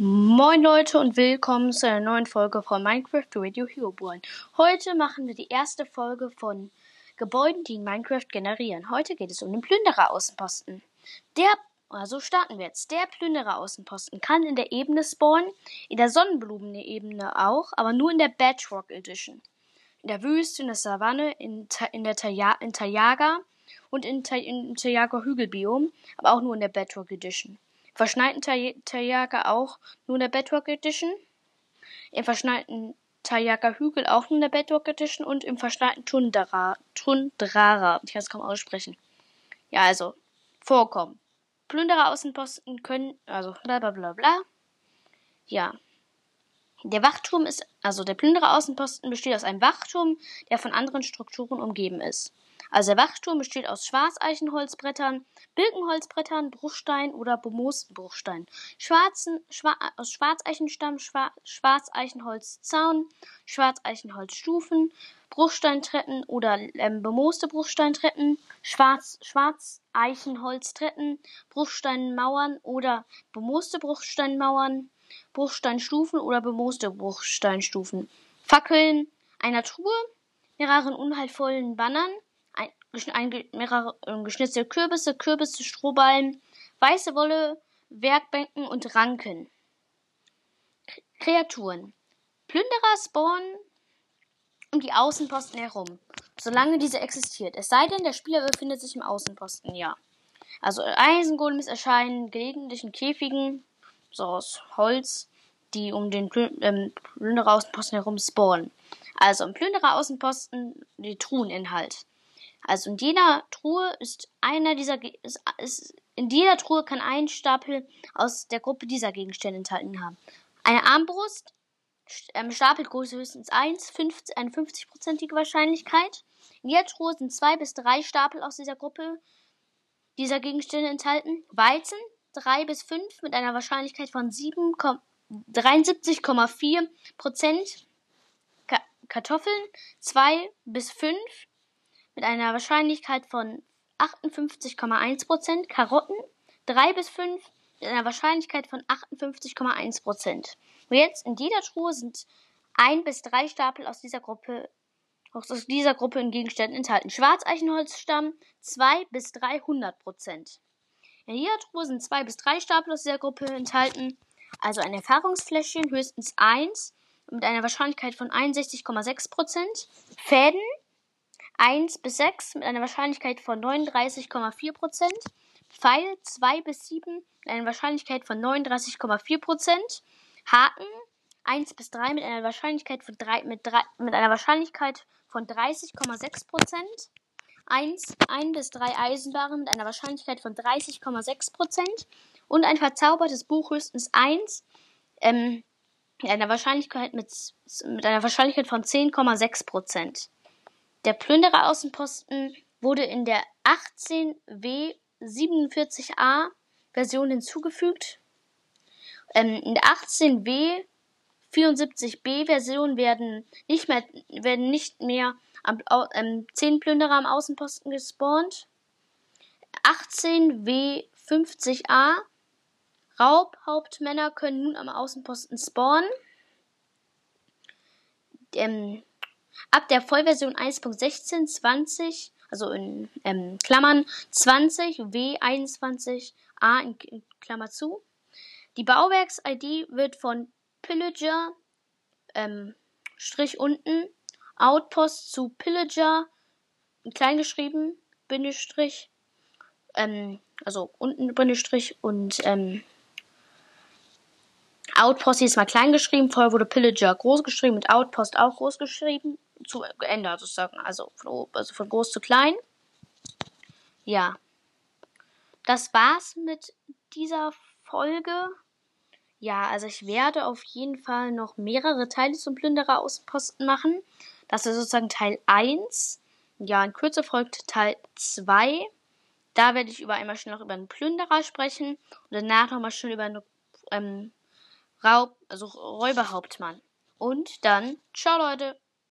Moin Leute und willkommen zu einer neuen Folge von Minecraft Radio Hero Born. Heute machen wir die erste Folge von Gebäuden, die in Minecraft generieren. Heute geht es um den Plünderer-Außenposten. Der, also starten wir jetzt. Der Plünderer-Außenposten kann in der Ebene spawnen, in der Sonnenblumen-Ebene auch, aber nur in der Bedrock Edition. In der Wüste, in der Savanne, in, in der Tayaga und in, in Tayaga Hügelbiom, aber auch nur in der Bedrock Edition verschneiten Tayaka auch nur in der Bedrock Edition. Im verschneiten Tayaka Hügel auch nur in der Bedrock Edition und im verschneiten Tundra, Tundrara. Ich kann es kaum aussprechen. Ja, also, vorkommen. Plünderer Außenposten können, also bla bla bla bla. Ja. Der Wachturm ist, also der Plünderer Außenposten besteht aus einem Wachturm, der von anderen Strukturen umgeben ist. Also der Wachturm besteht aus Schwarzeichenholzbrettern, Birkenholzbrettern, Bruchstein oder bemoosten Bruchstein, schwarzen, schwa aus Schwarzeichenstamm, Schwa Schwarzeichenholzzaun, Schwarzeichenholzstufen, Bruchsteintreppen oder ähm, bemooste Bruchsteintreppen, Schwarz Schwarzeichenholztreppen, Bruchsteinmauern oder bemooste Bruchsteinmauern, Bruchsteinstufen oder bemooste Bruchsteinstufen, Fackeln einer Truhe, mehreren unheilvollen Bannern, ein, mehrere äh, geschnitzelte Kürbisse, Kürbisse, Strohballen, weiße Wolle, Werkbänken und Ranken. Kreaturen. Plünderer spawnen um die Außenposten herum, solange diese existiert. Es sei denn, der Spieler befindet sich im Außenposten, ja. Also Eisengolems erscheinen gelegentlich in Käfigen, so aus Holz, die um den ähm, Plünderer Außenposten herum spawnen. Also im Plünderer Außenposten die Truheninhalt. Also in jeder Truhe ist einer dieser ist, ist, in jeder Truhe kann ein Stapel aus der Gruppe dieser Gegenstände enthalten haben. Eine Armbrust, ähm, Stapelgröße höchstens 1, 50, eine 50-prozentige Wahrscheinlichkeit. In jeder Truhe sind zwei bis drei Stapel aus dieser Gruppe dieser Gegenstände enthalten. Weizen, 3 bis 5 mit einer Wahrscheinlichkeit von 73,4 Prozent. Kartoffeln, 2 bis 5 mit einer Wahrscheinlichkeit von 58,1%, Karotten 3 bis 5 mit einer Wahrscheinlichkeit von 58,1%. Und jetzt in jeder Truhe sind ein bis drei Stapel aus dieser Gruppe aus dieser Gruppe in Gegenständen enthalten. Schwarzeichenholzstamm 2 bis 300 In jeder Truhe sind zwei bis drei Stapel aus dieser Gruppe enthalten. Also ein Erfahrungsfläschchen höchstens 1 mit einer Wahrscheinlichkeit von 61,6% Fäden 1 bis 6 mit einer Wahrscheinlichkeit von 39,4%. Pfeil 2 bis 7 mit einer Wahrscheinlichkeit von 39,4%. Haken 1 bis 3 mit einer Wahrscheinlichkeit von 3, mit, 3, mit einer Wahrscheinlichkeit von 30,6%. 1, 1 bis 3 Eisenbahnen mit einer Wahrscheinlichkeit von 30,6%. Und ein verzaubertes Buch höchstens 1 ähm, mit einer Wahrscheinlichkeit mit, mit einer Wahrscheinlichkeit von 10,6%. Der Plünderer-Außenposten wurde in der 18W47A Version hinzugefügt. Ähm, in der 18W 74B Version werden nicht mehr, werden nicht mehr am, ähm, 10 Plünderer am Außenposten gespawnt. 18W50A Raubhauptmänner können nun am Außenposten spawnen. Ähm, Ab der Vollversion 1.16.20, also in ähm, Klammern 20 W21A in Klammer zu. Die Bauwerks-ID wird von Pillager ähm, Strich unten Outpost zu Pillager in klein geschrieben Bindestrich ähm, also unten Bindestrich und ähm, Outpost ist mal klein geschrieben, vorher wurde Pillager groß geschrieben und Outpost auch groß geschrieben zu geändert sozusagen. Also von, also von groß zu klein. Ja. Das war's mit dieser Folge. Ja, also ich werde auf jeden Fall noch mehrere Teile zum Plünderer Außenposten machen. Das ist sozusagen Teil 1. Ja, in Kürze folgt Teil 2. Da werde ich über einmal schnell noch über einen Plünderer sprechen und danach nochmal schnell über einen ähm, Raub, also Räuberhauptmann. Und dann, ciao Leute!